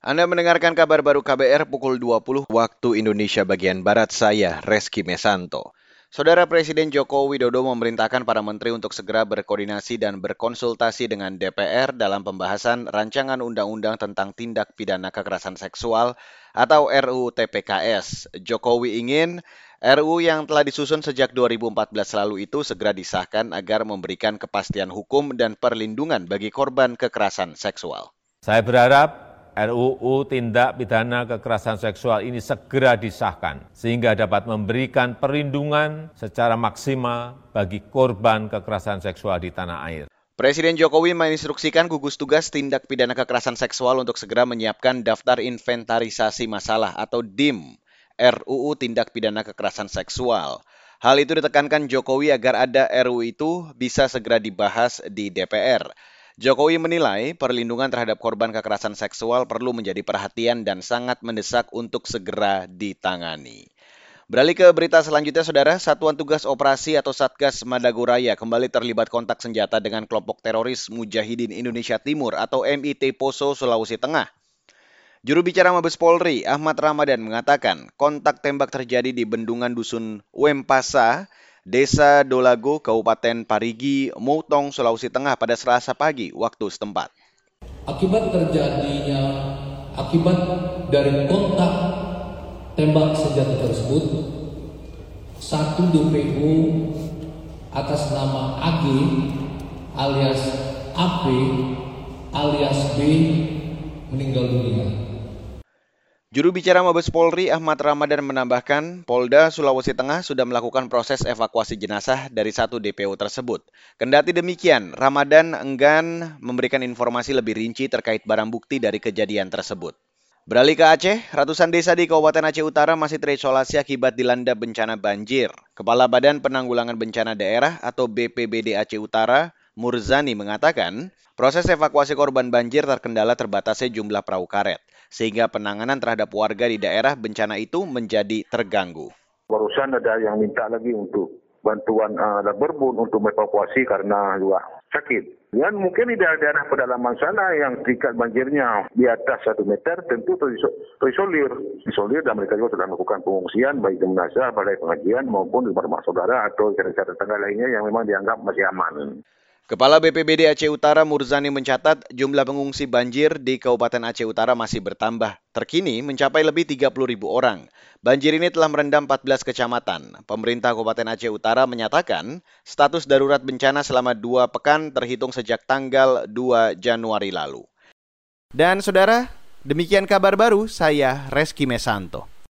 Anda mendengarkan kabar baru KBR pukul 20 waktu Indonesia bagian Barat saya, Reski Mesanto. Saudara Presiden Joko Widodo memerintahkan para menteri untuk segera berkoordinasi dan berkonsultasi dengan DPR dalam pembahasan rancangan undang-undang tentang tindak pidana kekerasan seksual atau RUU TPKS. Jokowi ingin RUU yang telah disusun sejak 2014 lalu itu segera disahkan agar memberikan kepastian hukum dan perlindungan bagi korban kekerasan seksual. Saya berharap ruu tindak pidana kekerasan seksual ini segera disahkan sehingga dapat memberikan perlindungan secara maksimal bagi korban kekerasan seksual di tanah air. Presiden Jokowi menginstruksikan gugus tugas tindak pidana kekerasan seksual untuk segera menyiapkan daftar inventarisasi masalah atau DIM RUU tindak pidana kekerasan seksual. Hal itu ditekankan Jokowi agar ada RUU itu bisa segera dibahas di DPR. Jokowi menilai perlindungan terhadap korban kekerasan seksual perlu menjadi perhatian dan sangat mendesak untuk segera ditangani. Beralih ke berita selanjutnya, Saudara. Satuan Tugas Operasi atau Satgas Madagoraya kembali terlibat kontak senjata dengan kelompok teroris Mujahidin Indonesia Timur atau MIT Poso, Sulawesi Tengah. Juru bicara Mabes Polri, Ahmad Ramadan, mengatakan kontak tembak terjadi di bendungan Dusun Wempasa, Desa Dolago, Kabupaten Parigi, Moutong, Sulawesi Tengah pada Selasa pagi waktu setempat. Akibat terjadinya, akibat dari kontak tembak senjata tersebut, satu DPO atas nama AG alias AP alias B meninggal dunia. Juru bicara Mabes Polri Ahmad Ramadan menambahkan, Polda Sulawesi Tengah sudah melakukan proses evakuasi jenazah dari satu DPO tersebut. Kendati demikian, Ramadan enggan memberikan informasi lebih rinci terkait barang bukti dari kejadian tersebut. Beralih ke Aceh, ratusan desa di Kabupaten Aceh Utara masih terisolasi akibat dilanda bencana banjir. Kepala Badan Penanggulangan Bencana Daerah atau BPBD Aceh Utara, Murzani mengatakan, proses evakuasi korban banjir terkendala terbatasnya jumlah perahu karet sehingga penanganan terhadap warga di daerah bencana itu menjadi terganggu. Barusan ada yang minta lagi untuk bantuan uh, berbun untuk evakuasi karena juga sakit. Dan mungkin di daerah-daerah pedalaman sana yang tingkat banjirnya di atas satu meter tentu terisolir. Isolir dan mereka juga sudah melakukan pengungsian baik di Menasa, balai pengajian maupun di rumah saudara atau cara-cara tetangga lainnya yang memang dianggap masih aman. Kepala BPBD Aceh Utara Murzani mencatat jumlah pengungsi banjir di Kabupaten Aceh Utara masih bertambah. Terkini mencapai lebih 30 ribu orang. Banjir ini telah merendam 14 kecamatan. Pemerintah Kabupaten Aceh Utara menyatakan status darurat bencana selama dua pekan terhitung sejak tanggal 2 Januari lalu. Dan saudara, demikian kabar baru saya Reski Mesanto.